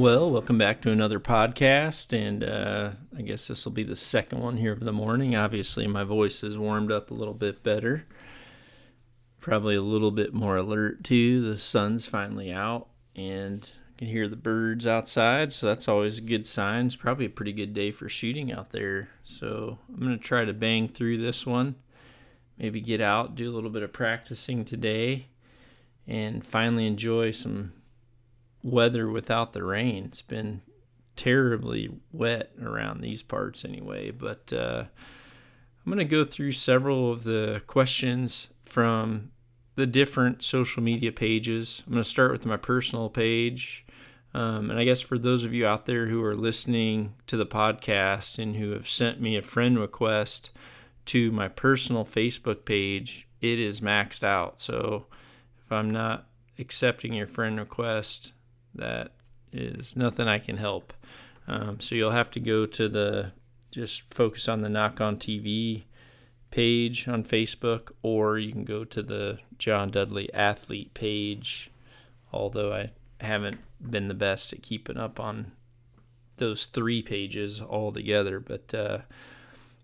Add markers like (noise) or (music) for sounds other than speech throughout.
Well, welcome back to another podcast, and uh, I guess this will be the second one here of the morning. Obviously, my voice has warmed up a little bit better, probably a little bit more alert too. The sun's finally out, and I can hear the birds outside, so that's always a good sign. It's probably a pretty good day for shooting out there. So I'm gonna try to bang through this one, maybe get out, do a little bit of practicing today, and finally enjoy some weather without the rain. It's been terribly wet around these parts anyway, but uh, I'm going to go through several of the questions from the different social media pages. I'm going to start with my personal page. Um, and I guess for those of you out there who are listening to the podcast and who have sent me a friend request to my personal Facebook page, it is maxed out. So if I'm not accepting your friend request, that is nothing I can help. Um, so you'll have to go to the just focus on the Nock On TV page on Facebook, or you can go to the John Dudley Athlete page. Although I haven't been the best at keeping up on those three pages all together, but uh,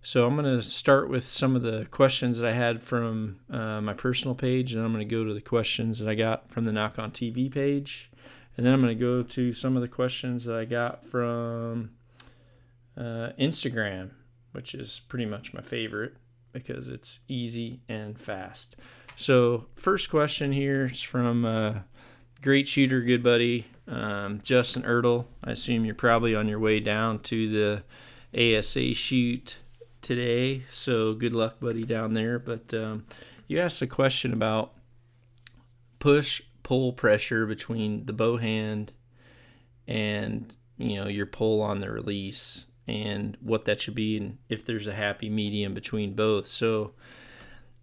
so I'm going to start with some of the questions that I had from uh, my personal page, and I'm going to go to the questions that I got from the Nock On TV page. And then I'm going to go to some of the questions that I got from uh, Instagram, which is pretty much my favorite because it's easy and fast. So, first question here is from uh, great shooter, good buddy, um, Justin Ertl. I assume you're probably on your way down to the ASA shoot today. So, good luck, buddy, down there. But um, you asked a question about push pull pressure between the bow hand and you know your pull on the release and what that should be and if there's a happy medium between both. So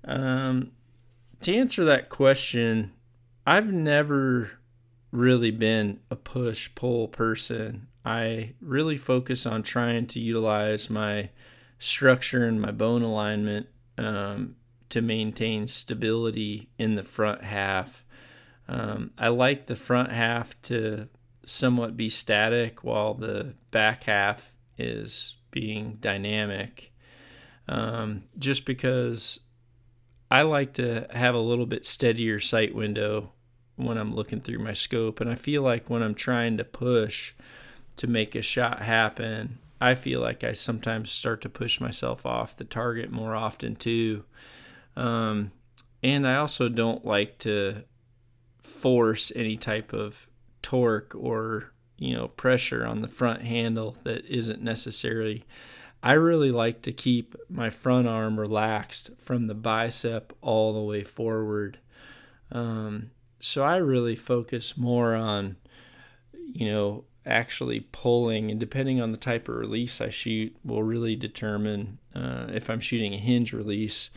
um, to answer that question i've never really been a push pull person. I really focus on trying to utilize my structure and my bone alignment um, to maintain stability in the front half um, I like the front half to somewhat be static while the back half is being dynamic. Um, just because I like to have a little bit steadier sight window when I'm looking through my scope. And I feel like when I'm trying to push to make a shot happen, I feel like I sometimes start to push myself off the target more often too. Um, and I also don't like to force any type of torque or you know pressure on the front handle that isn't necessarily I really like to keep my front arm relaxed from the bicep all the way forward. Um, so I really focus more on, you know, actually pulling, and depending on the type of release I shoot, will really determine uh, if I'm shooting a hinge release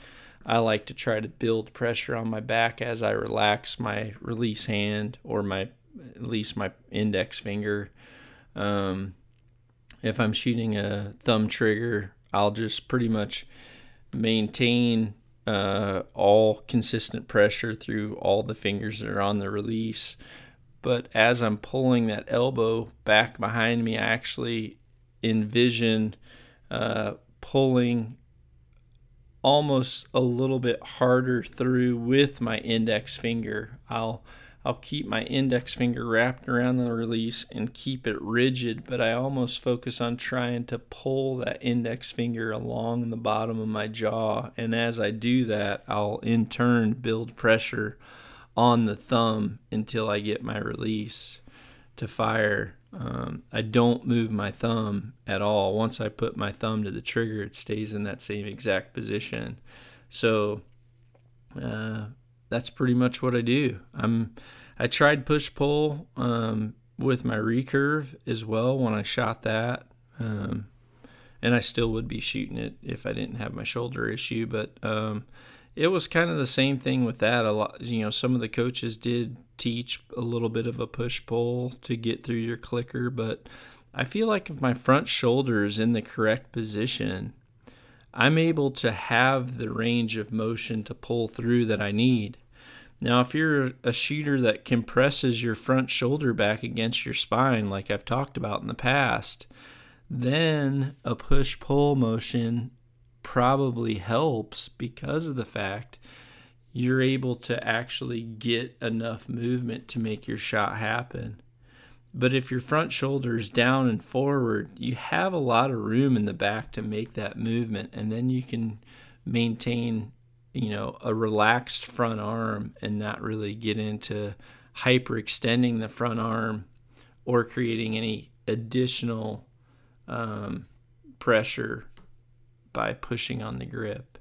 I like to try to build pressure on my back as I relax my release hand or my at least my index finger. Um, if I'm shooting a thumb trigger, I'll just pretty much maintain uh, all consistent pressure through all the fingers that are on the release. But as I'm pulling that elbow back behind me, I actually envision uh, pulling almost a little bit harder through with my index finger. I'll I'll keep my index finger wrapped around the release and keep it rigid, but I almost focus on trying to pull that index finger along the bottom of my jaw. And as I do that, I'll in turn build pressure on the thumb until I get my release to fire. Um, I don't move my thumb at all. Once I put my thumb to the trigger, it stays in that same exact position. So uh, that's pretty much what I do. I'm I tried push pull um, with my recurve as well when I shot that. Um, and I still would be shooting it if I didn't have my shoulder issue. But um, it was kind of the same thing with that. A lot, you know, some of the coaches did teach a little bit of a push pull to get through your clicker, but I feel like if my front shoulder is in the correct position, I'm able to have the range of motion to pull through that I need. Now, if you're a shooter that compresses your front shoulder back against your spine, like I've talked about in the past, then a push pull motion probably helps because of the fact you're able to actually get enough movement to make your shot happen. But if your front shoulder is down and forward, you have a lot of room in the back to make that movement, and then you can maintain, you know, a relaxed front arm and not really get into hyperextending the front arm or creating any additional um, pressure by pushing on the grip.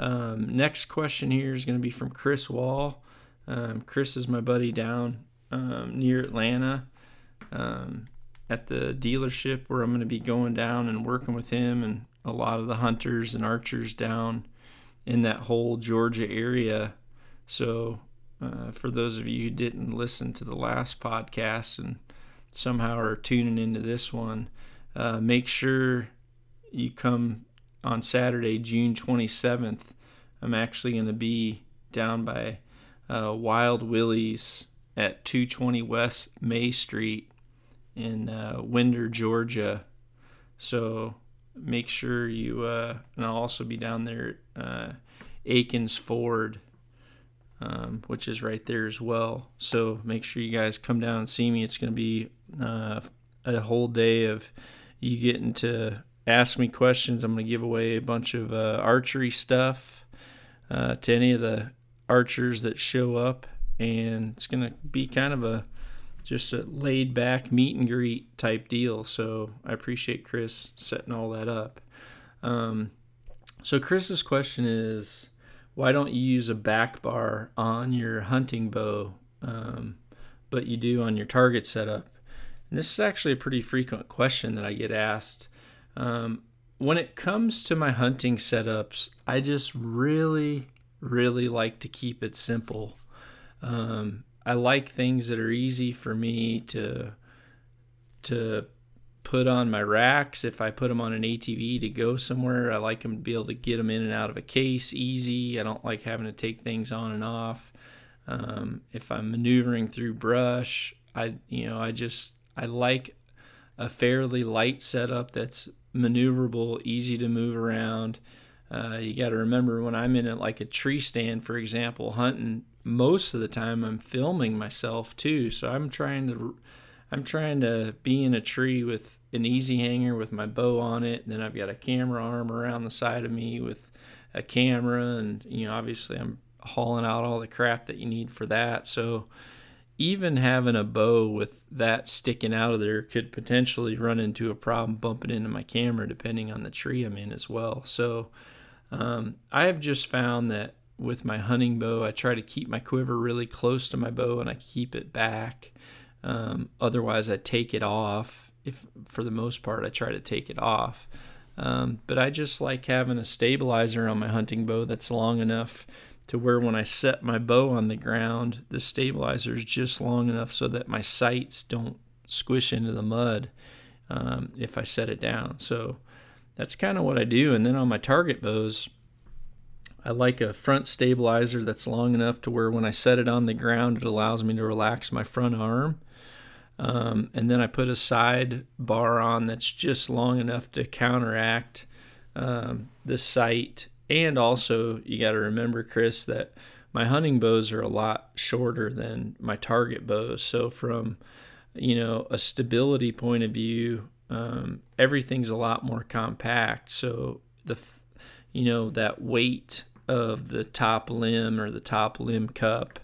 Um, next question here is going to be from Chris Wall. Um, Chris is my buddy down um, near Atlanta um, at the dealership where I'm going to be going down and working with him and a lot of the hunters and archers down in that whole Georgia area. So, uh, for those of you who didn't listen to the last podcast and somehow are tuning into this one, uh, make sure you come on Saturday, June 27th. I'm actually going to be down by uh, Wild Willie's at 220 West May Street in uh, Winder, Georgia. So make sure you, uh, and I'll also be down there at uh, Akins Ford, um, which is right there as well. So make sure you guys come down and see me. It's going to be uh, a whole day of you getting to ask me questions. I'm going to give away a bunch of uh, archery stuff uh, to any of the archers that show up, and it's going to be kind of a just a laid back meet and greet type deal. So I appreciate Chris setting all that up. Um, so Chris's question is, why don't you use a back bar on your hunting bow, um, but you do on your target setup? And this is actually a pretty frequent question that I get asked. Um, when it comes to my hunting setups, I just really, really like to keep it simple. Um, I like things that are easy for me to to put on my racks. If I put them on an ATV to go somewhere, I like them to be able to get them in and out of a case easy. I don't like having to take things on and off. Um, if I'm maneuvering through brush, I you know I just I like a fairly light setup that's maneuverable, easy to move around. Uh, you got to remember when I'm in a, like a tree stand, for example, hunting. Most of the time, I'm filming myself too, so I'm trying to, I'm trying to be in a tree with an easy hanger with my bow on it. And then I've got a camera arm around the side of me with a camera, and you know, obviously, I'm hauling out all the crap that you need for that. So even having a bow with that sticking out of there could potentially run into a problem bumping into my camera depending on the tree I'm in as well. So um, I have just found that with my hunting bow, I try to keep my quiver really close to my bow and I keep it back. Um, otherwise, I take it off. If for the most part, I try to take it off. Um, but I just like having a stabilizer on my hunting bow that's long enough to where when I set my bow on the ground, the stabilizer is just long enough so that my sights don't squish into the mud um, if I set it down. So that's kind of what I do. And then on my target bows, I like a front stabilizer that's long enough to where when I set it on the ground, it allows me to relax my front arm. Um, and then I put a side bar on that's just long enough to counteract um, the sight and also, you got to remember, Chris, that my hunting bows are a lot shorter than my target bows. So, from you know a stability point of view, um, everything's a lot more compact. So the you know that weight of the top limb or the top limb cup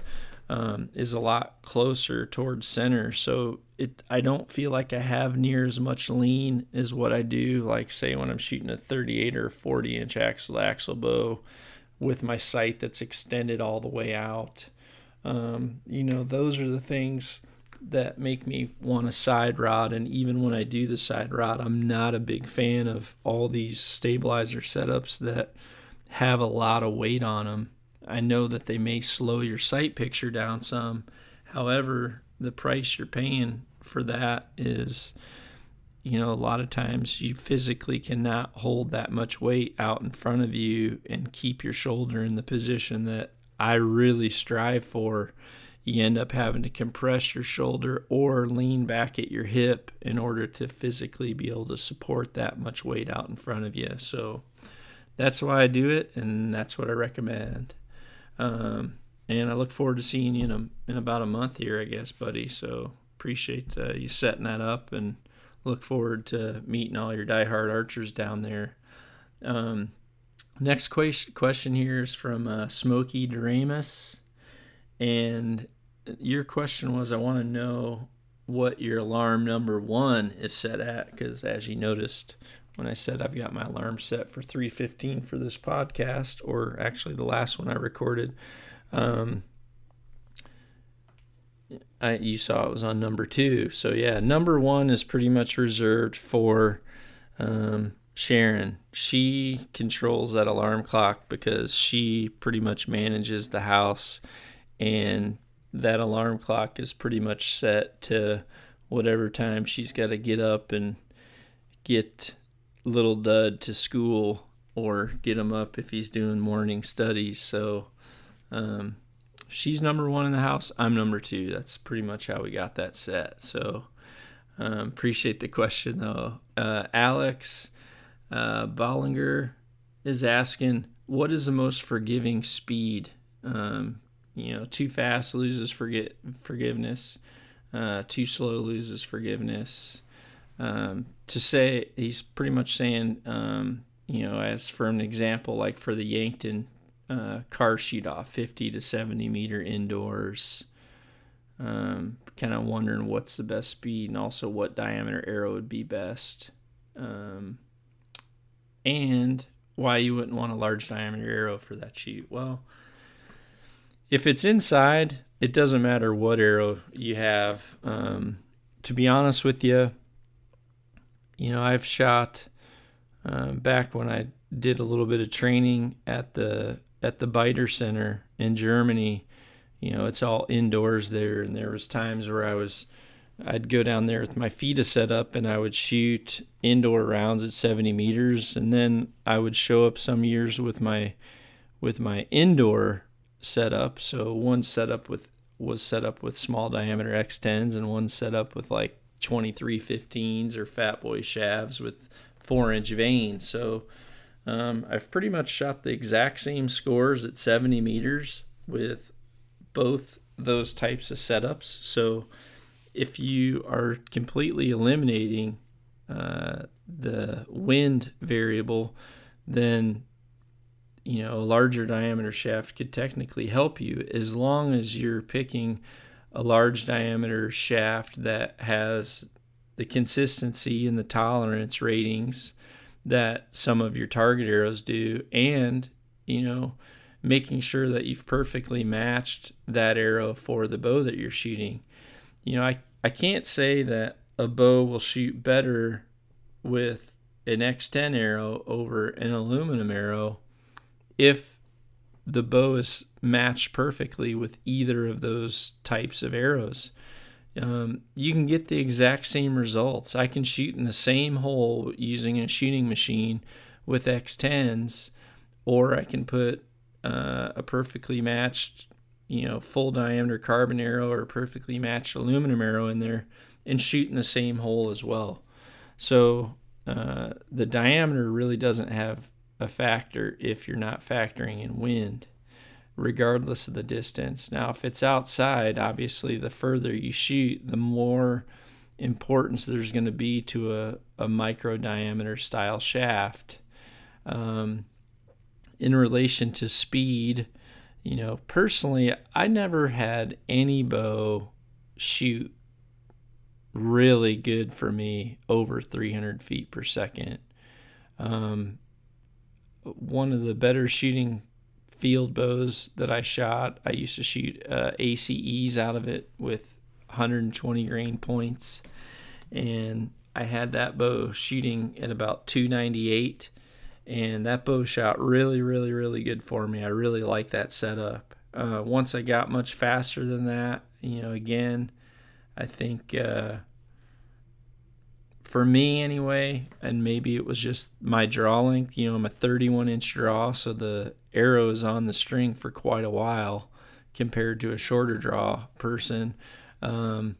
um, is a lot closer towards center. So it I don't feel like I have near as much lean as what I do, like say when I'm shooting a 38 or 40 inch axle axle bow with my sight that's extended all the way out. Um, you know, those are the things that make me want a side rod. And even when I do the side rod, I'm not a big fan of all these stabilizer setups that have a lot of weight on them. I know that they may slow your sight picture down some. However, the price you're paying for that is, you know, a lot of times you physically cannot hold that much weight out in front of you and keep your shoulder in the position that I really strive for you end up having to compress your shoulder or lean back at your hip in order to physically be able to support that much weight out in front of you. So that's why I do it, and that's what I recommend. Um, and I look forward to seeing you in, a, in about a month here, I guess, buddy. So appreciate uh, you setting that up and look forward to meeting all your diehard archers down there. Um, next question, question here is from uh, Smokey Doremus. And your question was I want to know what your alarm number one is set at because as you noticed when I said I've got my alarm set for 3:15 for this podcast, or actually the last one I recorded, um, I you saw it was on number two. So yeah, number one is pretty much reserved for um, Sharon. She controls that alarm clock because she pretty much manages the house and that alarm clock is pretty much set to whatever time she's got to get up and get little dud to school or get him up if he's doing morning studies so um, she's number one in the house. I'm number two. That's pretty much how we got that set. So um, appreciate the question though. Uh, alex uh, bollinger is asking what is the most forgiving speed? Um, you know, too fast loses forget forgiveness. Uh, too slow loses forgiveness. Um, to say he's pretty much saying, um, you know, as for an example, like for the Yankton uh, car shoot off, 50 to 70 meter indoors. Um, kind of wondering what's the best speed and also what diameter arrow would be best. Um, and why you wouldn't want a large diameter arrow for that shoot. Well, if it's inside, it doesn't matter what arrow you have. Um, to be honest with you, you know, I've shot uh, back when I did a little bit of training at the at the Biter Center in Germany. You know, it's all indoors there, and there was times where I was, I'd go down there with my FITA set up, and I would shoot indoor rounds at 70 meters, and then I would show up some years with my, with my indoor setup. So one setup with was set up with small diameter X10s and one set up with like 2315s or Fat Boy Shavs with four inch vanes. So um, I've pretty much shot the exact same scores at 70 meters with both those types of setups. So if you are completely eliminating uh, the wind variable, then you know, a larger diameter shaft could technically help you as long as you're picking a large diameter shaft that has the consistency and the tolerance ratings that some of your target arrows do and you know making sure that you've perfectly matched that arrow for the bow that you're shooting you know i, I can't say that a bow will shoot better with an x10 arrow over an aluminum arrow if the bow is matched perfectly with either of those types of arrows. Um, you can get the exact same results. I can shoot in the same hole using a shooting machine with X10s, or I can put uh, a perfectly matched, you know, full diameter carbon arrow or perfectly matched aluminum arrow in there and shoot in the same hole as well. So uh, the diameter really doesn't have a factor if you're not factoring in wind, regardless of the distance. Now, if it's outside, obviously, the further you shoot, the more importance there's going to be to a, a micro diameter style shaft. Um, in relation to speed, you know, personally, I never had any bow shoot really good for me over 300 feet per second. Um, one of the better shooting field bows that I shot. I used to shoot uh, ACEs out of it with 120 grain points, and I had that bow shooting at about 298, and that bow shot really, really, really good for me. I really like that setup. Uh, once I got much faster than that, you know, again, I think uh, for me anyway, and maybe it was just my draw length. You know, I'm a 31 inch draw, so the arrow is on the string for quite a while compared to a shorter draw person. Um,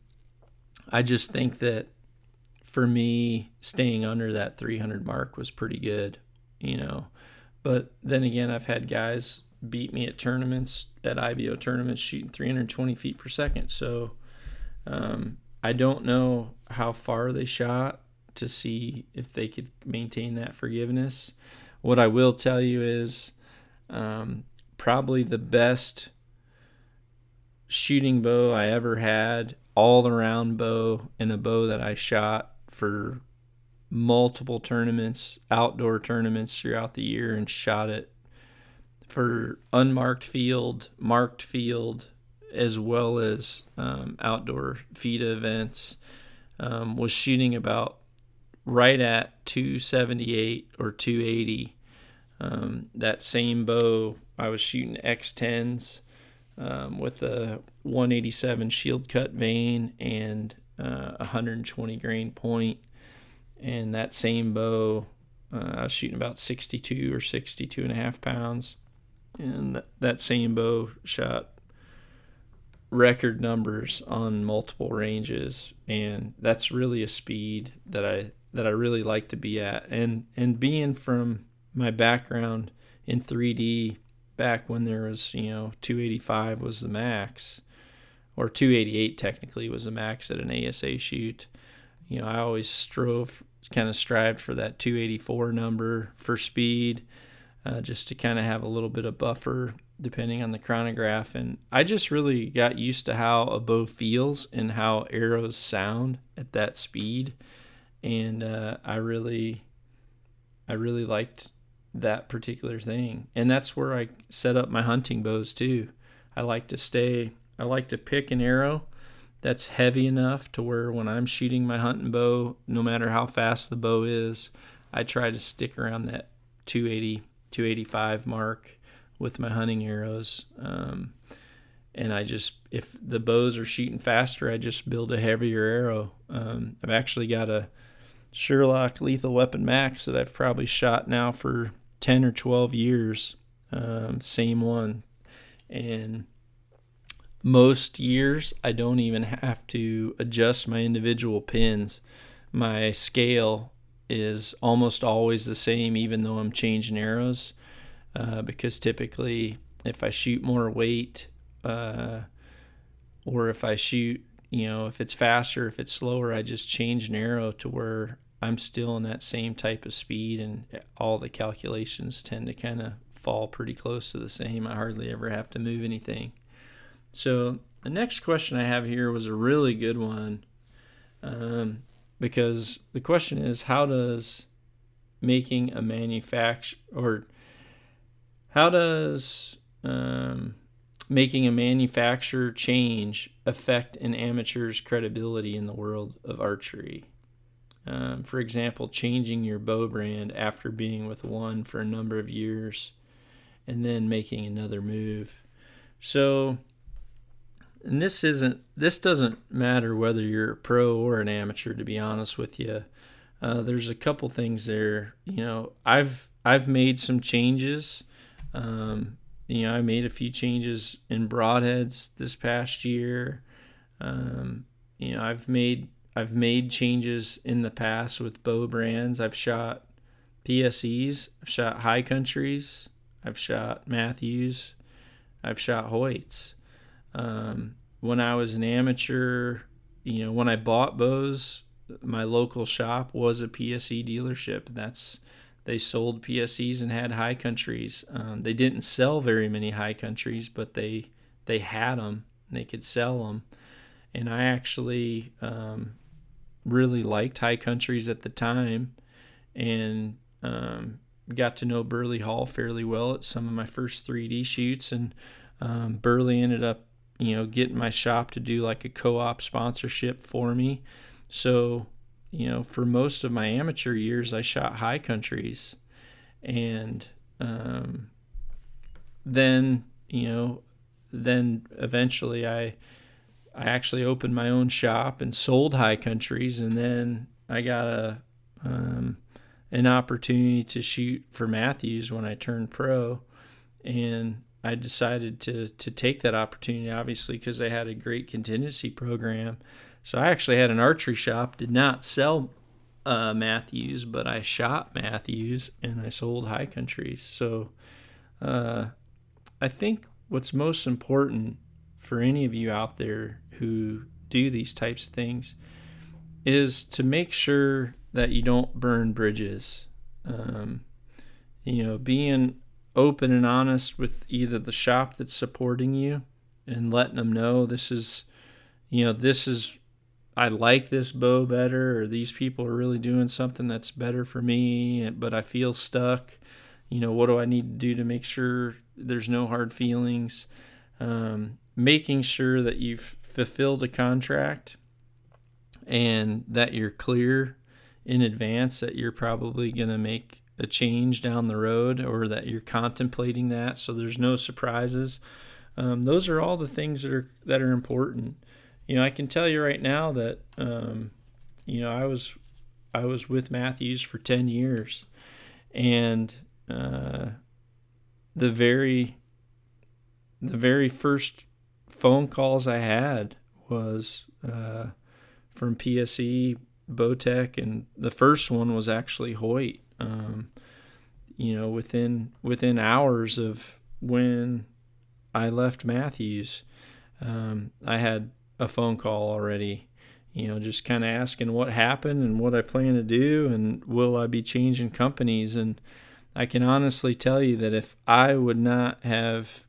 I just think that for me, staying under that 300 mark was pretty good, you know. But then again, I've had guys beat me at tournaments, at IBO tournaments, shooting 320 feet per second. So um, I don't know how far they shot to see if they could maintain that forgiveness. What I will tell you is um, probably the best shooting bow I ever had, all around bow, and a bow that I shot for multiple tournaments, outdoor tournaments throughout the year, and shot it for unmarked field, marked field, as well as um, outdoor FITA events. Um, was shooting about right at 278 or 280. Um, that same bow, I was shooting X10s um, with a 187 shield cut vane and uh, 120 grain point. And that same bow, uh, I was shooting about 62 or 62 and a half pounds. And that same bow shot record numbers on multiple ranges and that's really a speed that I that I really like to be at. And and being from my background in 3D back when there was you know 285 was the max or 288 technically was the max at an ASA shoot. You know I always strove kind of strived for that 284 number for speed uh, just to kind of have a little bit of buffer depending on the chronograph and I just really got used to how a bow feels and how arrows sound at that speed and uh, I really I really liked that particular thing. And that's where I set up my hunting bows too. I like to stay, I like to pick an arrow that's heavy enough to where when I'm shooting my hunting bow, no matter how fast the bow is, I try to stick around that 280, 285 mark with my hunting arrows. Um, and I just, if the bows are shooting faster, I just build a heavier arrow. Um, I've actually got a Sure-Loc Lethal Weapon Max that I've probably shot now for 10 or 12 years. Um, same one. And most years, I don't even have to adjust my individual pins. My scale is almost always the same, even though I'm changing arrows. Uh, because typically, if I shoot more weight, uh, or if I shoot, you know, if it's faster, if it's slower, I just change an arrow to where I'm still in that same type of speed, and all the calculations tend to kind of fall pretty close to the same. I hardly ever have to move anything. So the next question I have here was a really good one, um, because the question is, how does making a manufacture or how does um, making a manufacturer change affect an amateur's credibility in the world of archery? Um, for example, changing your bow brand after being with one for a number of years and then making another move. So, and this isn't, this doesn't matter whether you're a pro or an amateur, to be honest with you. Uh, there's a couple things there. You know, I've, I've made some changes. Um, you know, I made a few changes in broadheads this past year. Um, you know, I've made I've made changes in the past with bow brands. I've shot PSEs, I've shot High Countries, I've shot Mathews I've shot Hoyts. Um, when I was an amateur, you know, when I bought bows, my local shop was a PSE dealership. That's they sold PSEs and had High Countries. Um, they didn't sell very many High Countries, but they they had them. They could sell them, and I actually um, really liked high countries at the time and um, got to know Burley Hall fairly well at some of my first 3D shoots. And um, Burley ended up you know, getting my shop to do like a co-op sponsorship for me. So, you know, for most of my amateur years, I shot high countries, and um, then you know, then eventually I I actually opened my own shop and sold high countries, and then I got a um, an opportunity to shoot for Mathews when I turned pro, and I decided to to take that opportunity, obviously, because they had a great contingency program. So I actually had an archery shop, did not sell uh, Mathews, but I shot Mathews and I sold high countries. So uh, I think what's most important for any of you out there who do these types of things is to make sure that you don't burn bridges. Um, you know, being open and honest with either the shop that's supporting you and letting them know this is, you know, this is, I like this bow better, or these people are really doing something that's better for me, but I feel stuck. You know, what do I need to do to make sure there's no hard feelings? Um, making sure that you've fulfilled a contract and that you're clear in advance that you're probably going to make a change down the road or that you're contemplating that so there's no surprises. Um, those are all the things that are that are important. You know i can tell you right now that um, you know i was i was with Mathews for 10 years. And uh, the very the very first phone calls i had was uh, from pse Bowtech, and the first one was actually Hoyt. Um, you know, within within hours of when I left Mathews um, I had a phone call already. You know, just kind of asking what happened and what I plan to do, and will I be changing companies? And I can honestly tell you that if I would not have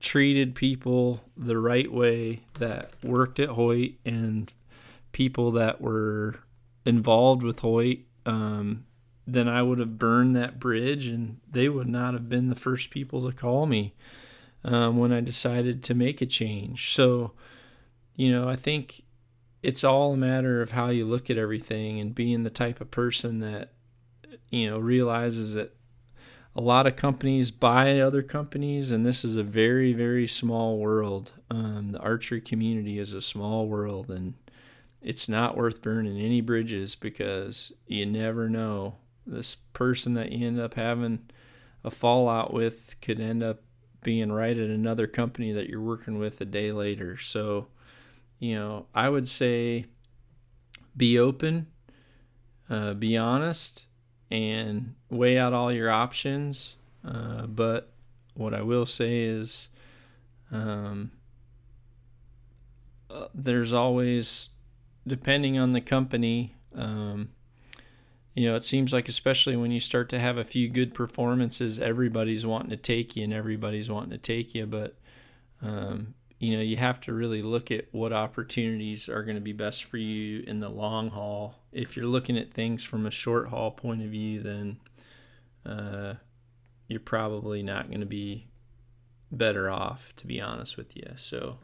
treated people the right way that worked at Hoyt and people that were involved with Hoyt, um, then I would have burned that bridge, and they would not have been the first people to call me um, when I decided to make a change. So, you know, I think it's all a matter of how you look at everything and being the type of person that, you know, realizes that a lot of companies buy other companies, and this is a very, very small world. Um, the archery community is a small world, and it's not worth burning any bridges because you never know. This person that you end up having a fallout with could end up being right at another company that you're working with a day later. So, you know, I would say be open, uh, be honest, and weigh out all your options. Uh, but what I will say is, um, uh, there's always depending on the company, um, you know, it seems like especially when you start to have a few good performances, everybody's wanting to take you and everybody's wanting to take you. But, um, you know, you have to really look at what opportunities are going to be best for you in the long haul. If you're looking at things from a short haul point of view, then uh, you're probably not going to be better off, to be honest with you. So,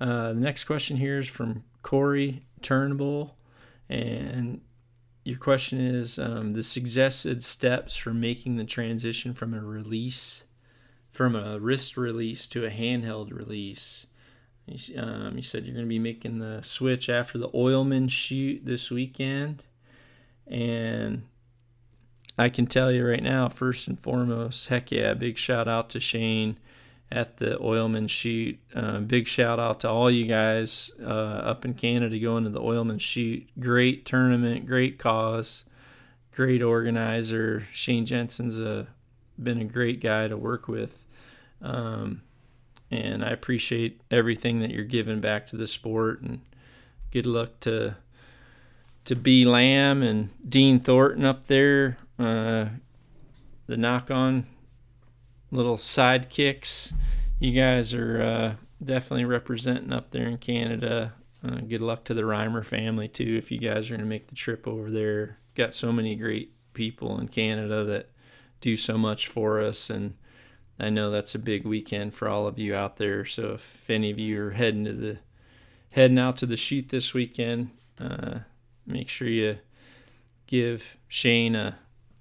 uh, the next question here is from Corey Turnbull, and your question is um, the suggested steps for making the transition from a release, from a wrist release to a handheld release. You, um, you said you're going to be making the switch after the Oilman shoot this weekend, and I can tell you right now, first and foremost, heck yeah, big shout out to Shane at the Oilman shoot. Uh, big shout out to all you guys uh, up in Canada going to the Oilman shoot. Great tournament, great cause, great organizer. Shane Jensen's a, been a great guy to work with. Um, and I appreciate everything that you're giving back to the sport. And good luck to to B Lamb and Dean Thornton up there. Uh, the nock on little sidekicks. You guys are uh, definitely representing up there in Canada. Uh, good luck to the Reimer family too. If you guys are going to make the trip over there, got so many great people in Canada that do so much for us, and I know that's a big weekend for all of you out there. So if any of you are heading to the heading out to the shoot this weekend, uh, make sure you give Shane a,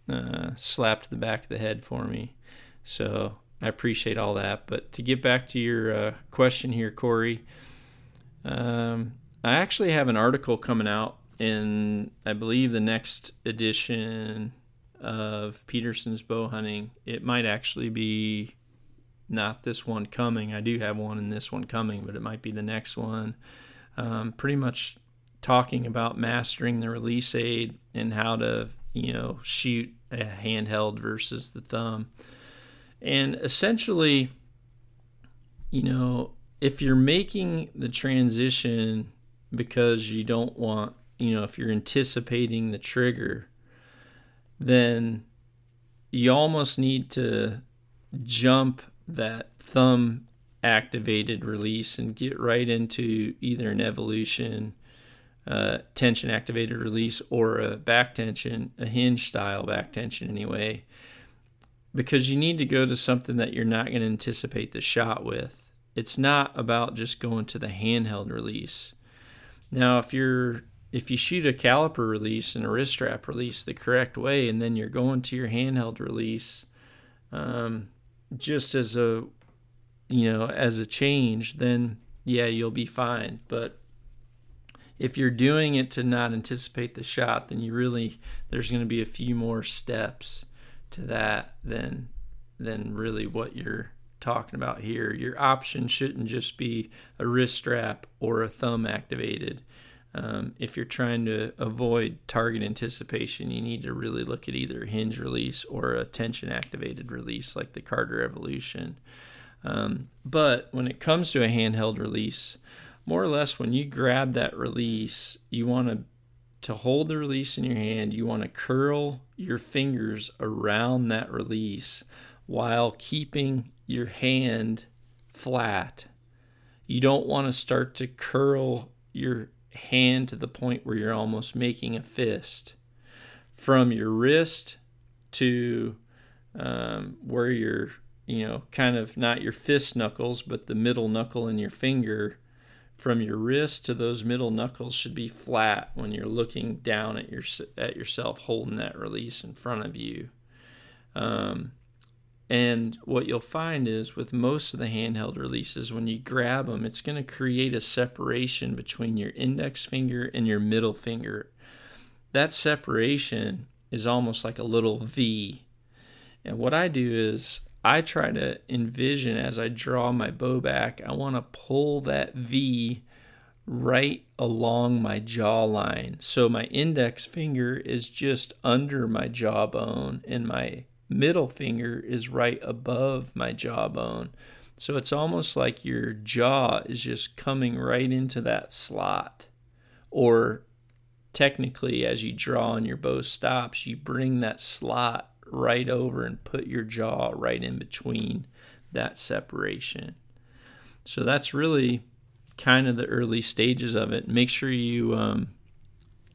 a slap to the back of the head for me. So I appreciate all that. But to get back to your uh, question here, Corey, um, I actually have an article coming out in, I believe, the next edition of Petersen's bow hunting. It might actually be not this one coming. I do have one in this one coming, but it might be the next one. Um, pretty much talking about mastering the release aid and how to, you know, shoot a handheld versus the thumb. And essentially, you know, if you're making the transition because you don't want, you know, if you're anticipating the trigger, then you almost need to jump that thumb activated release and get right into either an evolution uh, tension activated release or a back tension, a hinge style back tension anyway, because you need to go to something that you're not going to anticipate the shot with. It's not about just going to the handheld release. Now, if you're if you shoot a caliper release and a wrist strap release the correct way, and then you're going to your handheld release, um, just as a you know as a change, then yeah, you'll be fine. But if you're doing it to not anticipate the shot, then you really there's going to be a few more steps to that than than really what you're talking about here. Your option shouldn't just be a wrist strap or a thumb activated. Um, if you're trying to avoid target anticipation, you need to really look at either hinge release or a tension activated release like the Carter Evolution. Um, but when it comes to a handheld release, more or less when you grab that release, you want to to hold the release in your hand, you want to curl your fingers around that release while keeping your hand flat. You don't want to start to curl your hand to the point where you're almost making a fist. From your wrist to um, where you're, you know, kind of not your fist knuckles, but the middle knuckle in your finger from your wrist to those middle knuckles should be flat when you're looking down at your at yourself holding that release in front of you. Um, and what you'll find is with most of the handheld releases, when you grab them, it's going to create a separation between your index finger and your middle finger. That separation is almost like a little V. And what I do is I try to envision as I draw my bow back, I want to pull that V right along my jawline. So my index finger is just under my jawbone and my middle finger is right above my jawbone. So it's almost like your jaw is just coming right into that slot. Or technically, as you draw and your bow stops, you bring that slot right over and put your jaw right in between that separation. So that's really kind of the early stages of it. Make sure you um,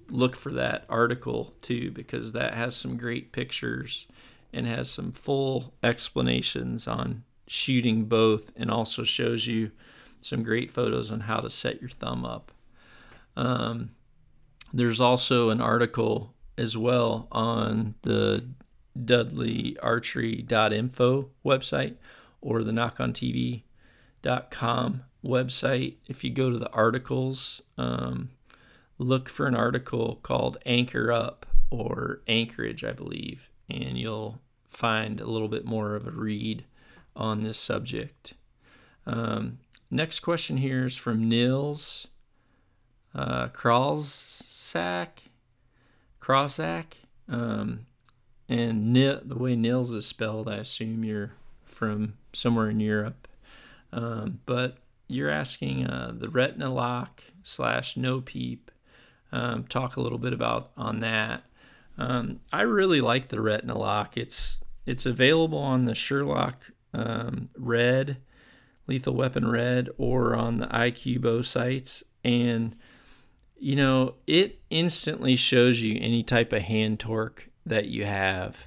look for that article too, because that has some great pictures and has some full explanations on shooting both and also shows you some great photos on how to set your thumb up. Um, there's also an article as well on the dudleyarchery.info website or the nockontv.com website. If you go to the articles, um, look for an article called Anchor Up or Anchorage, I believe, and you'll find a little bit more of a read on this subject. Um, next question here is from Nils uh. Kralzak. Um, and Nil, the way Nils is spelled, I assume you're from somewhere in Europe. Um, but you're asking uh, the retina lock slash no peep. Um, talk a little bit about on that. Um, I really like the retina lock. It's it's available on the Sure-Loc um, Red, Lethal Weapon Red, or on the bow sights, and you know it instantly shows you any type of hand torque that you have.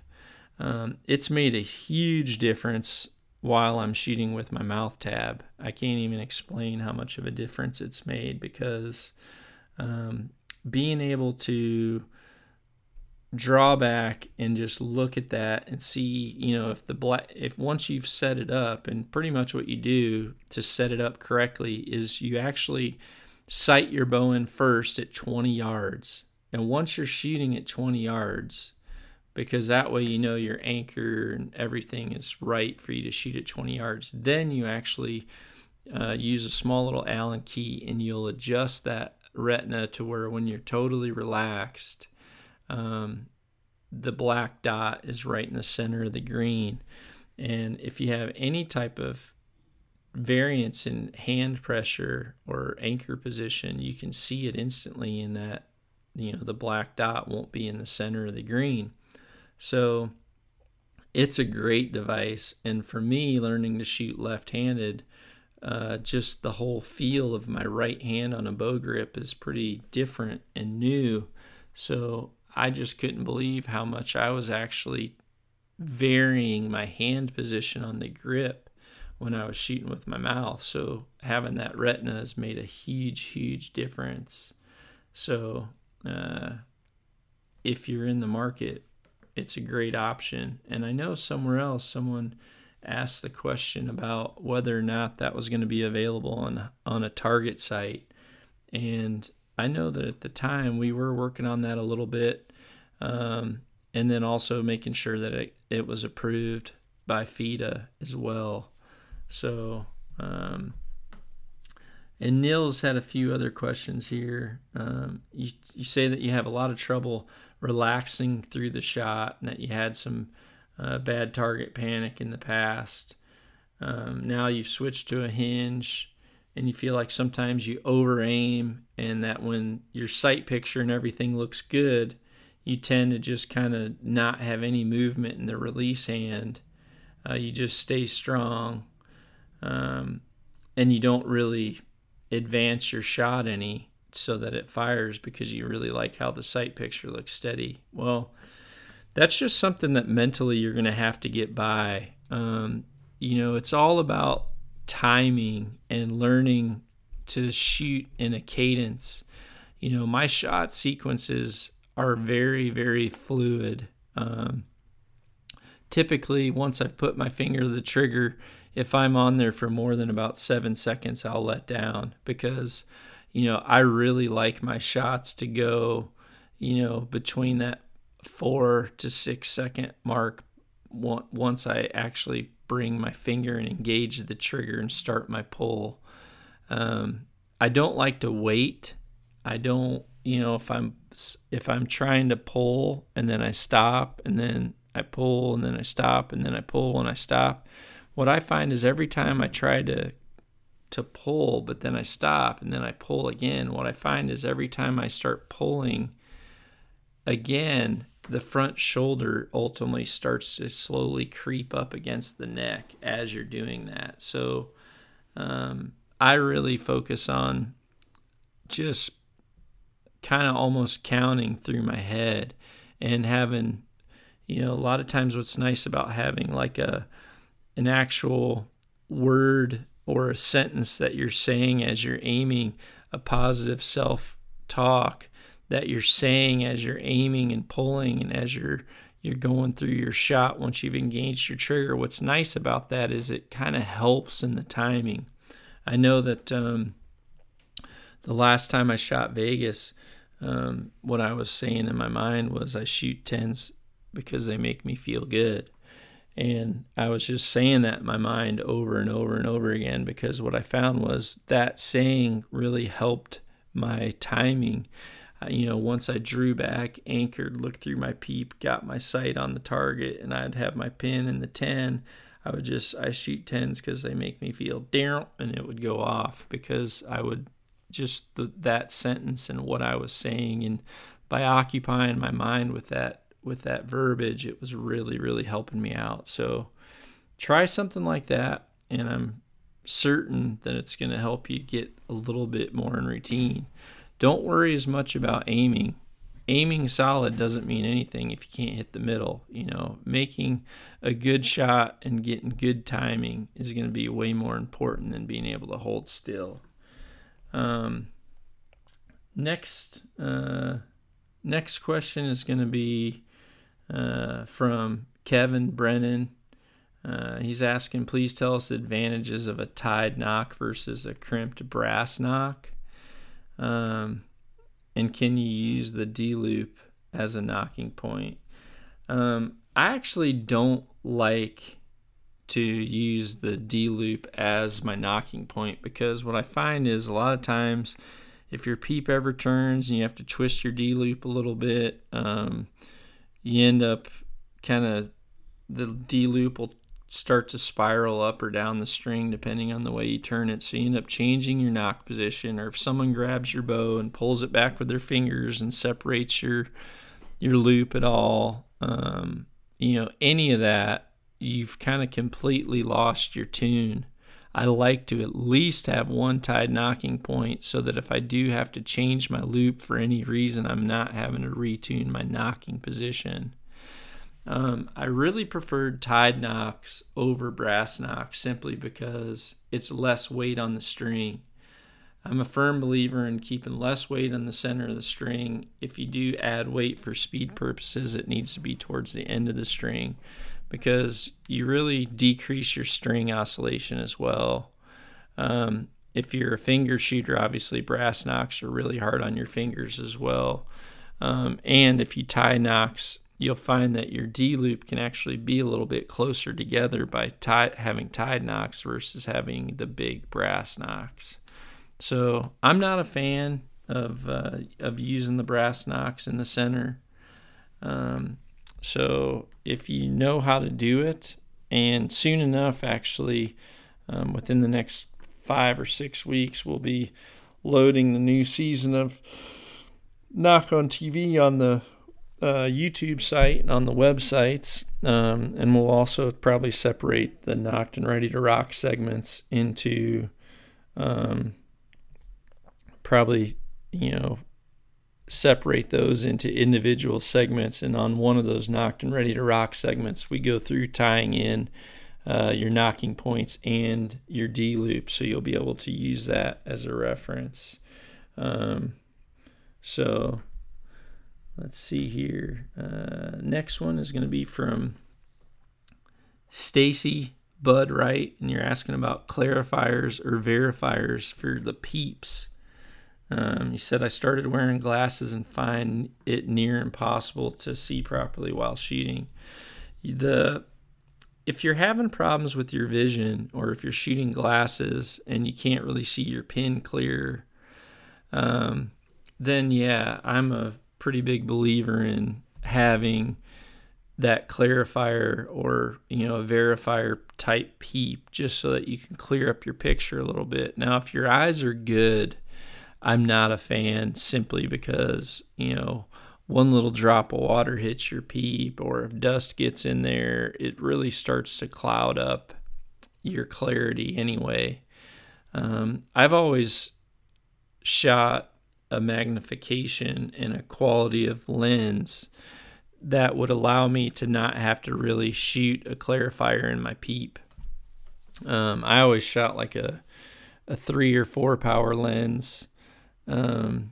Um, it's made a huge difference while I'm shooting with my mouth tab. I can't even explain how much of a difference it's made because um, being able to draw back and just look at that and see, you know, if the black, if once you've set it up, and pretty much what you do to set it up correctly is you actually sight your bow in first at 20 yards. And once you're shooting at 20 yards, because that way you know your anchor and everything is right for you to shoot at 20 yards, then you actually uh, use a small little Allen key and you'll adjust that retina to where when you're totally relaxed, um, the black dot is right in the center of the green. And if you have any type of variance in hand pressure or anchor position, you can see it instantly in that, you know, the black dot won't be in the center of the green. So it's a great device. And for me, learning to shoot left handed, uh, just the whole feel of my right hand on a bow grip is pretty different and new. So I just couldn't believe how much I was actually varying my hand position on the grip when I was shooting with my mouth. So having that retina has made a huge, huge difference. So uh, if you're in the market, it's a great option. And I know somewhere else someone asked the question about whether or not that was going to be available on on a target sight. And I know that at the time we were working on that a little bit, um, and then also making sure that it, it was approved by FITA as well. So, um, and Nils had a few other questions here. Um, you, you say that you have a lot of trouble relaxing through the shot and that you had some uh, bad target panic in the past. Um, now you've switched to a hinge and you feel like sometimes you over aim and that when your sight picture and everything looks good, you tend to just kind of not have any movement in the release hand. Uh, you just stay strong um, and you don't really advance your shot any so that it fires because you really like how the sight picture looks steady. Well, that's just something that mentally you're going to have to get by. Um, you know, it's all about timing and learning to shoot in a cadence. You know, my shot sequences are very, very fluid. Um, typically, once I've put my finger to the trigger, if I'm on there for more than about seven seconds, I'll let down because, you know, I really like my shots to go, you know, between that four to six second mark once I actually bring my finger and engage the trigger and start my pull. Um, I don't like to wait. I don't, you know, if I'm if I'm trying to pull and then I stop and then I pull and then I stop and then I pull and I stop. What I find is every time I try to to pull but then I stop and then I pull again, what I find is every time I start pulling again, the front shoulder ultimately starts to slowly creep up against the neck as you're doing that. So um, I really focus on just kind of almost counting through my head and having, you know, a lot of times what's nice about having like a an actual word or a sentence that you're saying as you're aiming a positive self talk that you're saying as you're aiming and pulling and as you're you're going through your shot once you've engaged your trigger. What's nice about that is it kind of helps in the timing. I know that um, the last time I shot Vegas, um, what I was saying in my mind was I shoot tens because they make me feel good. And I was just saying that in my mind over and over and over again because what I found was that saying really helped my timing uh, you know, once I drew back, anchored, looked through my peep, got my sight on the target, and I'd have my pin in the 10, I would just, I shoot 10s because they make me feel down, and it would go off because I would just the, that sentence and what I was saying. And by occupying my mind with that, with that verbiage, it was really, really helping me out. So try something like that, and I'm certain that it's going to help you get a little bit more in routine don't worry as much about aiming. aiming solid doesn't mean anything if you can't hit the middle. You know, making a good shot and getting good timing is going to be way more important than being able to hold still. Um, next, uh, next question is going to be uh, from Kevin Brennan. Uh, he's asking, please tell us advantages of a tied nock versus a crimped brass nock. Um, and can you use the D loop as a nocking point? Um, I actually don't like to use the D loop as my nocking point because what I find is a lot of times if your peep ever turns and you have to twist your D loop a little bit, um, you end up kind of the D loop will start to spiral up or down the string depending on the way you turn it. So you end up changing your nock position, or if someone grabs your bow and pulls it back with their fingers and separates your your loop at all, um, you know, any of that, you've kind of completely lost your tune. I like to at least have one tied nocking point so that if I do have to change my loop for any reason, I'm not having to retune my nocking position. Um, I really preferred tied nocks over brass nocks simply because it's less weight on the string. I'm a firm believer in keeping less weight on the center of the string. If you do add weight for speed purposes, it needs to be towards the end of the string because you really decrease your string oscillation as well. Um, if you're a finger shooter, obviously brass knocks are really hard on your fingers as well. Um, and if you tie nocks, you'll find that your D loop can actually be a little bit closer together by tie, having tied nocks versus having the big brass nocks. So I'm not a fan of uh, of using the brass nocks in the center. Um, so if you know how to do it, and soon enough, actually, um, within the next five or six weeks, we'll be loading the new season of Nock On TV on the uh, YouTube site and on the websites. Um, and we'll also probably separate the Nocked and Ready to Rock segments into um, probably, you know, separate those into individual segments. And on one of those Nocked and Ready to Rock segments, we go through tying in uh, your nocking points and your D loop. So you'll be able to use that as a reference. Um, so let's see here. Uh, next one is going to be from Stacy Bud Wright, and you're asking about clarifiers or verifiers for the peeps. Um, he said, I started wearing glasses and find it near impossible to see properly while shooting. The if you're having problems with your vision or if you're shooting glasses and you can't really see your pin clear, um, then yeah, I'm a pretty big believer in having that clarifier or you know a verifier type peep just so that you can clear up your picture a little bit. Now, if your eyes are good, I'm not a fan simply because you know one little drop of water hits your peep or if dust gets in there, it really starts to cloud up your clarity anyway. Um, I've always shot a magnification and a quality of lens that would allow me to not have to really shoot a clarifier in my peep. Um, I always shot like a a three or four power lens, um,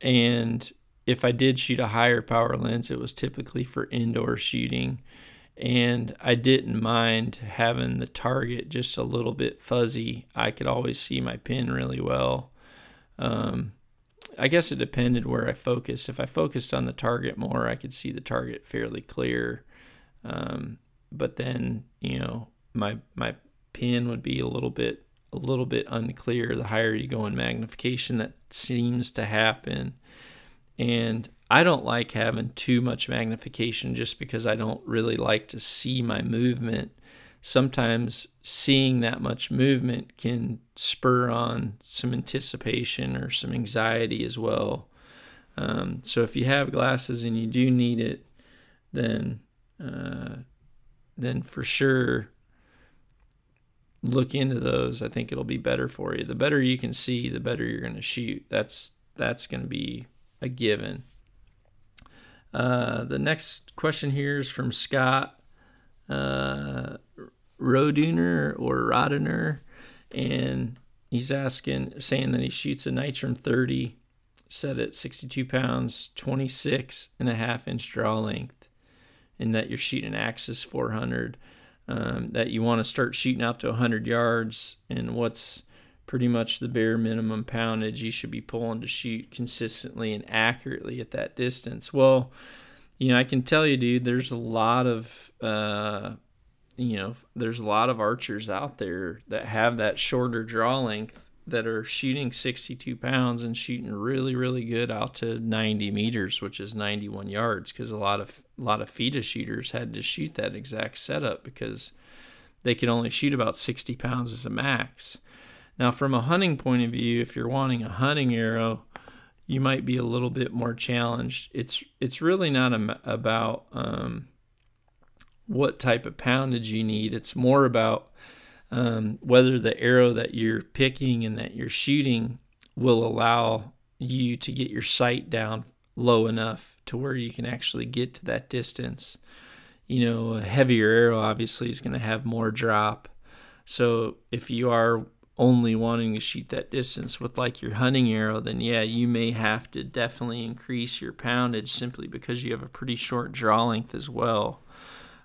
and if I did shoot a higher power lens, it was typically for indoor shooting. And I didn't mind having the target just a little bit fuzzy. I could always see my pin really well. Um, I guess it depended where I focused. If I focused on the target more, I could see the target fairly clear. Um, but then, you know, my my pin would be a little bit a little bit unclear. The higher you go in magnification, that seems to happen. And I don't like having too much magnification just because I don't really like to see my movement sometimes seeing that much movement can spur on some anticipation or some anxiety as well. Um, so if you have glasses and you do need it, then uh, then for sure look into those. I think it'll be better for you. The better you can see, the better you're going to shoot. That's that's going to be a given. Uh, the next question here is from Scott uh, Roduner or Rodener, and he's asking, saying that he shoots a Nitrum 30 set at 62 pounds, 26 and a half inch draw length, and that you're shooting Axis 400. Um, that you want to start shooting out to 100 yards, and what's pretty much the bare minimum poundage you should be pulling to shoot consistently and accurately at that distance. Well, you know, I can tell you, dude, there's a lot of, uh, you know, there's a lot of archers out there that have that shorter draw length that are shooting 62 pounds and shooting really really good out to 90 meters which is 91 yards because a lot of a lot of FITA shooters had to shoot that exact setup because they could only shoot about 60 pounds as a max. Now from a hunting point of view if you're wanting a hunting arrow you might be a little bit more challenged. It's it's really not a, about um, what type of poundage you need. It's more about um, whether the arrow that you're picking and that you're shooting will allow you to get your sight down low enough to where you can actually get to that distance. You know, a heavier arrow obviously is going to have more drop. So if you are only wanting to shoot that distance with like your hunting arrow, then yeah, you may have to definitely increase your poundage simply because you have a pretty short draw length as well.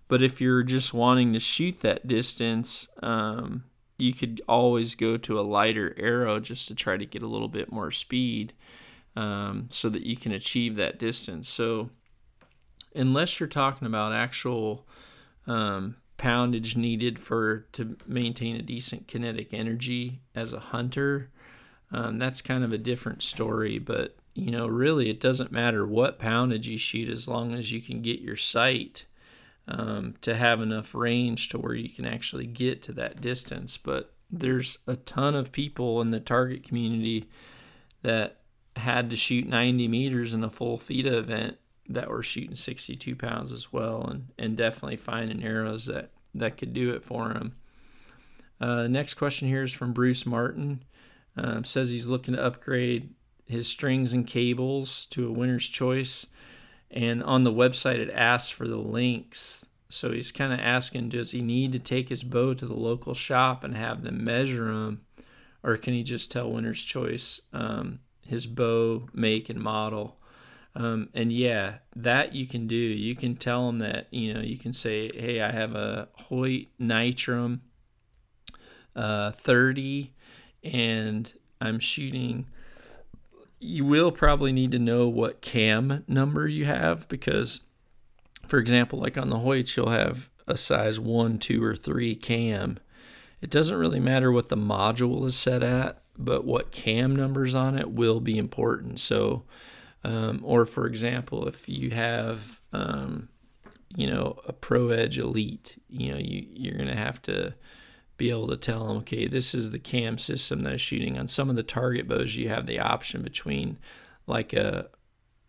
But if you're just wanting to shoot that distance, um, you could always go to a lighter arrow just to try to get a little bit more speed um, so that you can achieve that distance. So, unless you're talking about actual um, poundage needed for to maintain a decent kinetic energy as a hunter, um, that's kind of a different story. But you know, really, it doesn't matter what poundage you shoot as long as you can get your sight um, to have enough range to where you can actually get to that distance. But there's a ton of people in the target community that had to shoot 90 meters in a full FITA event that were shooting 62 pounds as well, and, and definitely finding arrows that, that could do it for them. Uh, next question here is from Bruce Martin. Um, says he's looking to upgrade his strings and cables to a winner's choice and on the website it asks for the links. So he's kind of asking does he need to take his bow to the local shop and have them measure him? Or can he just tell winner's choice um, his bow make and model? Um, and yeah that you can do. You can tell them that you know you can say hey i have a hoyt Nitrum uh, 30 and i'm shooting you will probably need to know what cam number you have because, for example, like on the Hoyts, you'll have a size 1, 2, or 3 cam. It doesn't really matter what the module is set at, but what cam numbers on it will be important. So, um, or for example, if you have, um, you know, a Pro Edge Elite, you know, you, you're going to have to be able to tell them, okay, this is the cam system that is shooting. On some of the target bows, you have the option between like a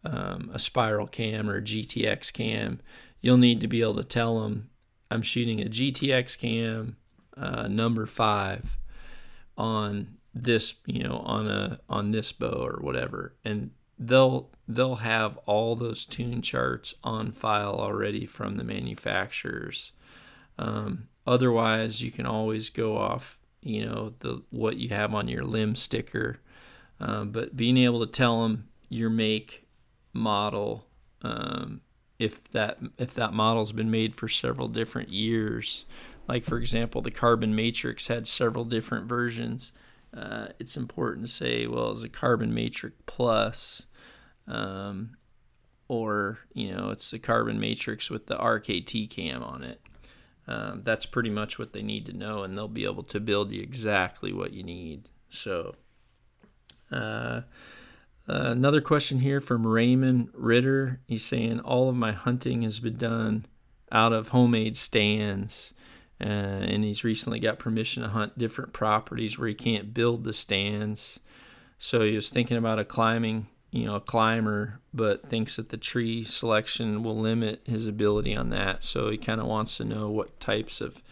um, a spiral cam or a GTX cam. You'll need to be able to tell them, I'm shooting a GTX cam uh, number five on this, you know, on a on this bow or whatever, and they'll they'll have all those tune charts on file already from the manufacturers. Um, Otherwise, you can always go off, you know, the what you have on your limb sticker. Uh, but being able to tell them your make, model, um, if that if that model's been made for several different years, like for example, the Carbon Matrix had several different versions. Uh, it's important to say, well, it's a Carbon Matrix Plus, um, or you know, it's a Carbon Matrix with the RKT cam on it. Um, that's pretty much what they need to know, and they'll be able to build you exactly what you need. So, uh, uh, another question here from Raymond Ritter. He's saying all of my hunting has been done out of homemade stands, uh, and he's recently got permission to hunt different properties where he can't build the stands. So he was thinking about a climbing you know, a climber, but thinks that the tree selection will limit his ability on that. So he kind of wants to know what types of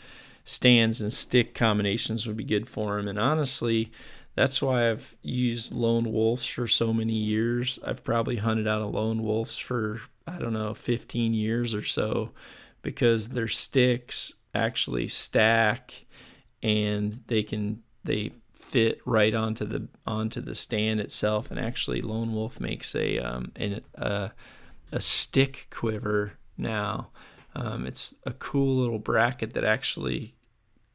stands and stick combinations would be good for him. And honestly, that's why I've used lone wolves for so many years. I've probably hunted out of lone wolves for I don't know 15 years or so because their sticks actually stack and they can they fit right onto the onto the stand itself and actually lone wolf makes a um an, a, a stick quiver now. Um, it's a cool little bracket that actually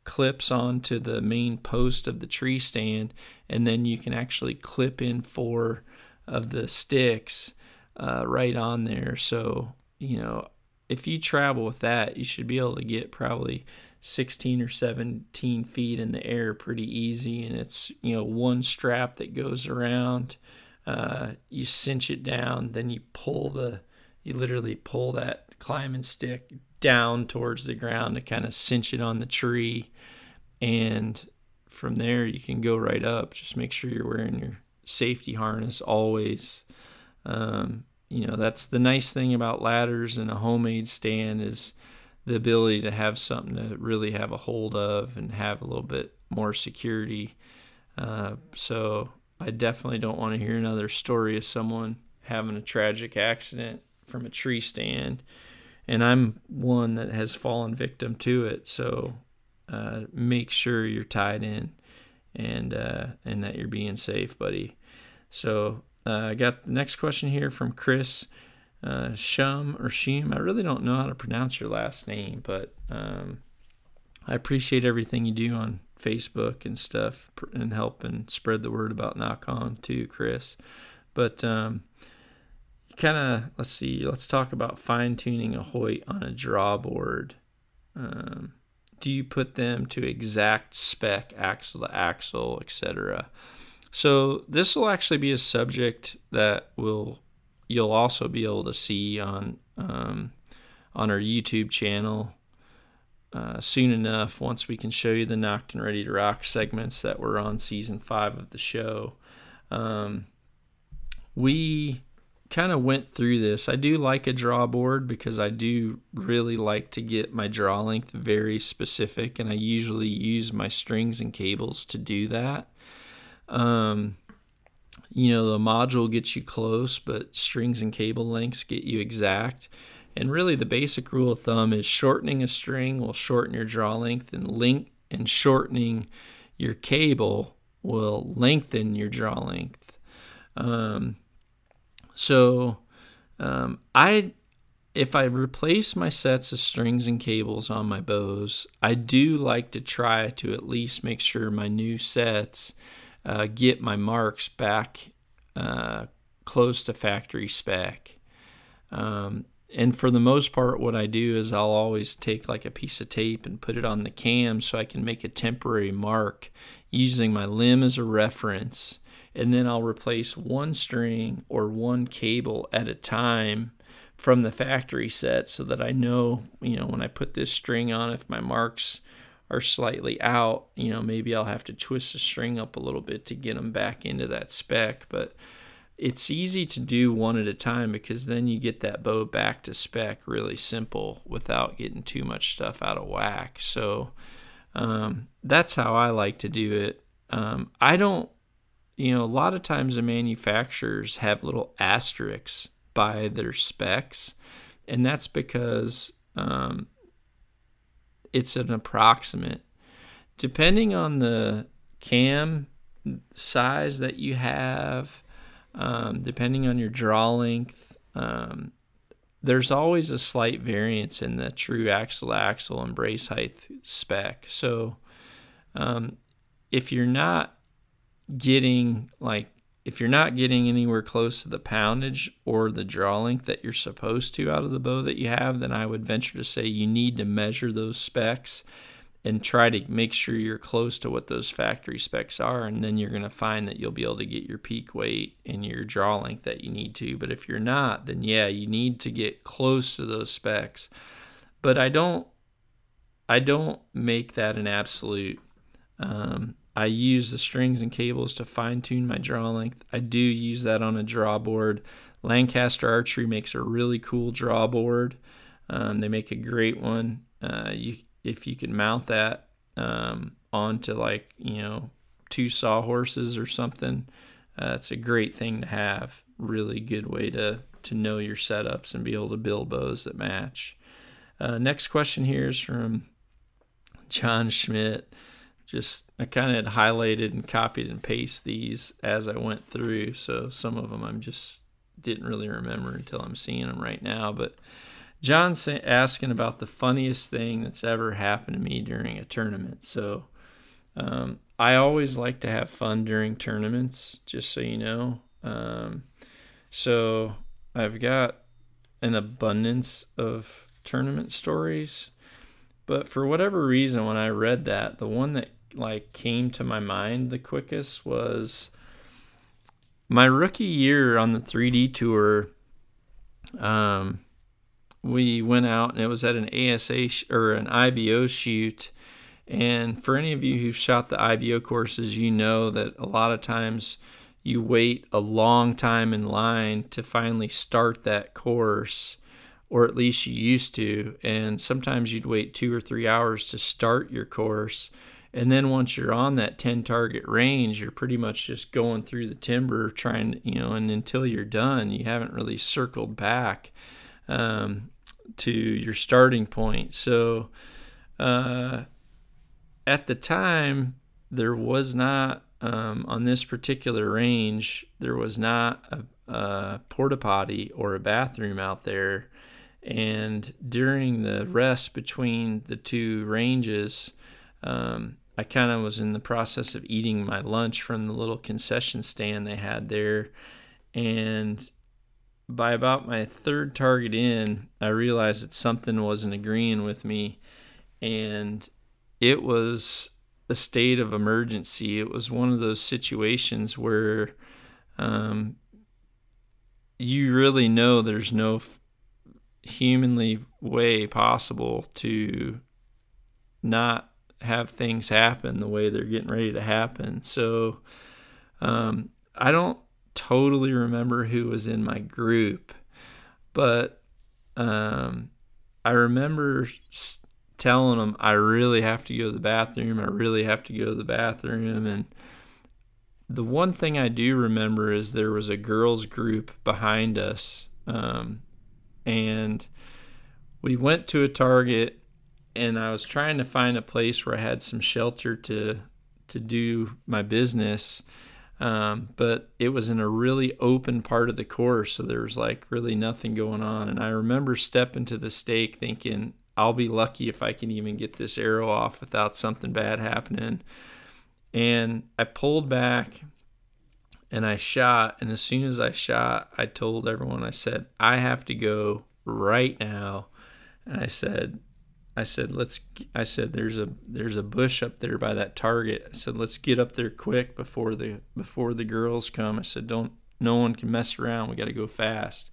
clips onto the main post of the tree stand and then you can actually clip in four of the sticks uh, right on there. So you know if you travel with that, you should be able to get probably 16 or 17 feet in the air pretty easy. And it's, you know, one strap that goes around. Uh, you cinch it down, then you pull the, you literally pull that climbing stick down towards the ground to kind of cinch it on the tree. And from there, you can go right up. Just make sure you're wearing your safety harness always. Um, you know that's the nice thing about ladders and a homemade stand is the ability to have something to really have a hold of and have a little bit more security. Uh, so i definitely don't want to hear another story of someone having a tragic accident from a tree stand. And i'm one that has fallen victim to it so uh, make sure you're tied in and uh, and that you're being safe buddy. So uh, I got the next question here from Chris uh, Shum or Shum. I really don't know how to pronounce your last name, but um, I appreciate everything you do on Facebook and stuff and help and spread the word about Nock On too, Chris. But um, kind of, let's see, let's talk about fine tuning a Hoyt on a draw board. Um, do you put them to exact spec, axle to axle, etc.? So this will actually be a subject that will you'll also be able to see on um, on our YouTube channel uh, soon enough. Once we can show you the Nocked and Ready to Rock segments that were on season five of the show, um, we kind of went through this. I do like a draw board because I do really like to get my draw length very specific, and I usually use my strings and cables to do that. Um, you know, the module gets you close, but strings and cable lengths get you exact. And really, the basic rule of thumb is shortening a string will shorten your draw length, and link and shortening your cable will lengthen your draw length. Um, so, um, I if I replace my sets of strings and cables on my bows, I do like to try to at least make sure my new sets uh, get my marks back uh, close to factory spec. Um, and for the most part, what I do is I'll always take like a piece of tape and put it on the cam so I can make a temporary mark using my limb as a reference. And then I'll replace one string or one cable at a time from the factory set so that I know, you know, when I put this string on, if my marks are slightly out, you know, maybe I'll have to twist the string up a little bit to get them back into that spec. But it's easy to do one at a time because then you get that bow back to spec really simple without getting too much stuff out of whack. So um, that's how I like to do it. Um, I don't, you know, a lot of times the manufacturers have little asterisks by their specs, and that's because um, it's an approximate. Depending on the cam size that you have, um, depending on your draw length, um, there's always a slight variance in the true axle axle and brace height spec. So um, if you're not getting like if you're not getting anywhere close to the poundage or the draw length that you're supposed to out of the bow that you have, then I would venture to say you need to measure those specs and try to make sure you're close to what those factory specs are. And then you're going to find that you'll be able to get your peak weight and your draw length that you need to. But if you're not, then yeah, you need to get close to those specs. But I don't, I don't make that an absolute. Um, I use the strings and cables to fine tune my draw length. I do use that on a draw board. Lancaster Archery makes a really cool draw board. Um, they make a great one. Uh, you if you can mount that um, onto like you know two sawhorses or something, uh, it's a great thing to have. Really good way to to know your setups and be able to build bows that match. Uh, next question here is from John Schmidt. Just I kind of highlighted and copied and pasted these as I went through, so some of them I'm just didn't really remember until I'm seeing them right now. But John's asking about the funniest thing that's ever happened to me during a tournament. So um, I always like to have fun during tournaments, just so you know. Um, so I've got an abundance of tournament stories, but for whatever reason, when I read that, the one that like came to my mind the quickest was my rookie year on the 3D tour. Um, we went out and it was at an ASA sh- or an IBO shoot. And for any of you who've shot the IBO courses, you know that a lot of times you wait a long time in line to finally start that course, or at least you used to. And sometimes you'd wait two or three hours to start your course. And then once you're on that 10 target range, you're pretty much just going through the timber trying, you know, and until you're done, you haven't really circled back um, to your starting point. So uh, at the time, there was not um, on this particular range, there was not a, a porta potty or a bathroom out there. And during the rest between the two ranges, um, I kind of was in the process of eating my lunch from the little concession stand they had there. And by about my third target in, I realized that something wasn't agreeing with me. And it was a state of emergency. It was one of those situations where um, you really know there's no f- humanly way possible to not have things happen the way they're getting ready to happen. So um, I don't totally remember who was in my group, but um, I remember telling them I really have to go to the bathroom. I really have to go to the bathroom. And the one thing I do remember is there was a girls group behind us, um, and we went to a Target. And I was trying to find a place where I had some shelter to to do my business. Um, but it was in a really open part of the course, so there was like really nothing going on. And I remember stepping to the stake thinking, I'll be lucky if I can even get this arrow off without something bad happening. And I pulled back and I shot. And as soon as I shot, I told everyone, I said, I have to go right now. And I said, I said, let's, I said, there's a, there's a bush up there by that target. I said, let's get up there quick before the, before the girls come. I said, don't, no one can mess around. We got to go fast.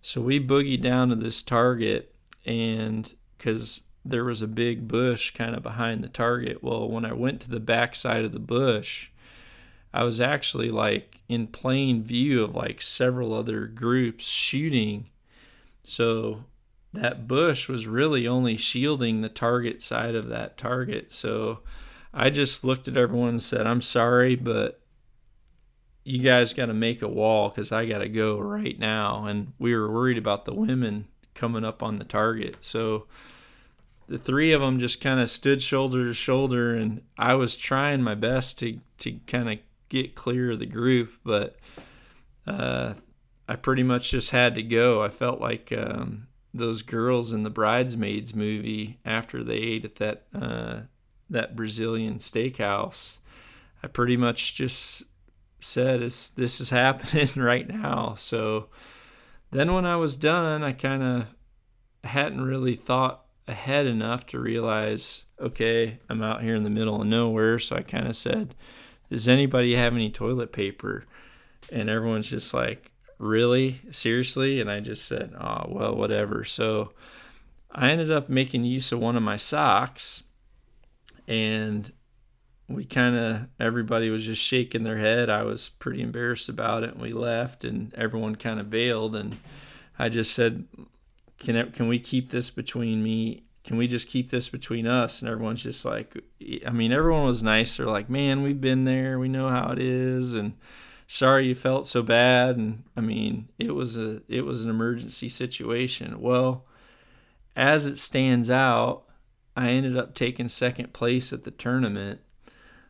So we boogied down to this target and because there was a big bush kind of behind the target. Well, when I went to the back side of the bush, I was actually like in plain view of like several other groups shooting. So that bush was really only shielding the target side of that target. So I just looked at everyone and said, I'm sorry, but you guys got to make a wall because I got to go right now. And we were worried about the women coming up on the target. So the three of them just kind of stood shoulder to shoulder, and I was trying my best to to kind of get clear of the group, but uh, I pretty much just had to go. I felt like um, those girls in the Bridesmaids movie after they ate at that uh, that Brazilian steakhouse. I pretty much just said, "It's this is (laughs) happening right now." So then, when I was done, I kind of hadn't really thought ahead enough to realize, okay, I'm out here in the middle of nowhere. So I kind of said, Does anybody have any toilet paper? And everyone's just like, Really? Seriously? And I just said, Oh, well, whatever. So I ended up making use of one of my socks and we kind of everybody was just shaking their head. I was pretty embarrassed about it and we left and everyone kind of bailed and I just said can it, can we keep this between me can we just keep this between us? And everyone's just like, I mean, everyone was nice. They're like, man, we've been there. We know how it is. And sorry you felt so bad. And I mean, it was a, it was an emergency situation. Well, as it stands out, I ended up taking second place at the tournament.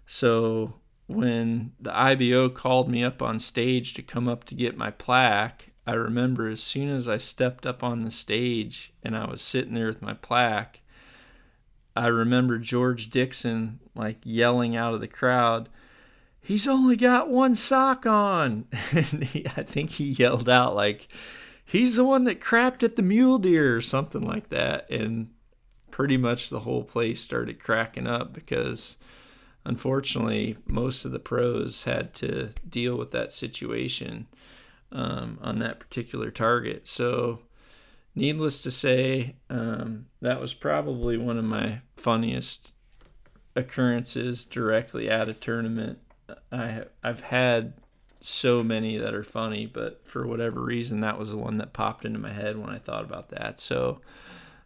So when the IBO called me up on stage to come up to get my plaque, I remember as soon as I stepped up on the stage and I was sitting there with my plaque, I remember George Dixon like yelling out of the crowd, He's only got one sock on. (laughs) and he, I think he yelled out, like, He's the one that crapped at the mule deer or something like that. And pretty much the whole place started cracking up because unfortunately most of the pros had to deal with that situation um, on that particular target. So, needless to say, um, that was probably one of my funniest occurrences directly at a tournament. I I've had so many that are funny, but for whatever reason, that was the one that popped into my head when I thought about that. So.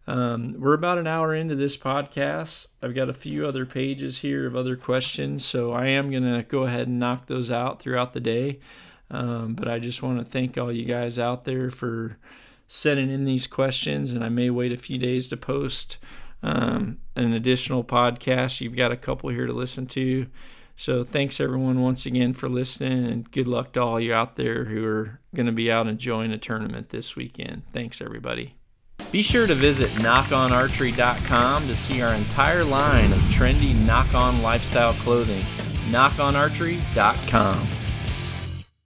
Um, we're about an hour into this podcast. I've got a few other pages here of other questions, so I am to go ahead and knock those out throughout the day. Um, but I just want to thank all you guys out there for sending in these questions, and I may wait a few days to post um, an additional podcast. You've got a couple here to listen to. So thanks everyone once again for listening, and good luck to all you out there who are going to be out enjoying a tournament this weekend. Thanks everybody. Be sure to visit nockonarchery.com to see our entire line of trendy nock on lifestyle clothing. nockonarchery.com.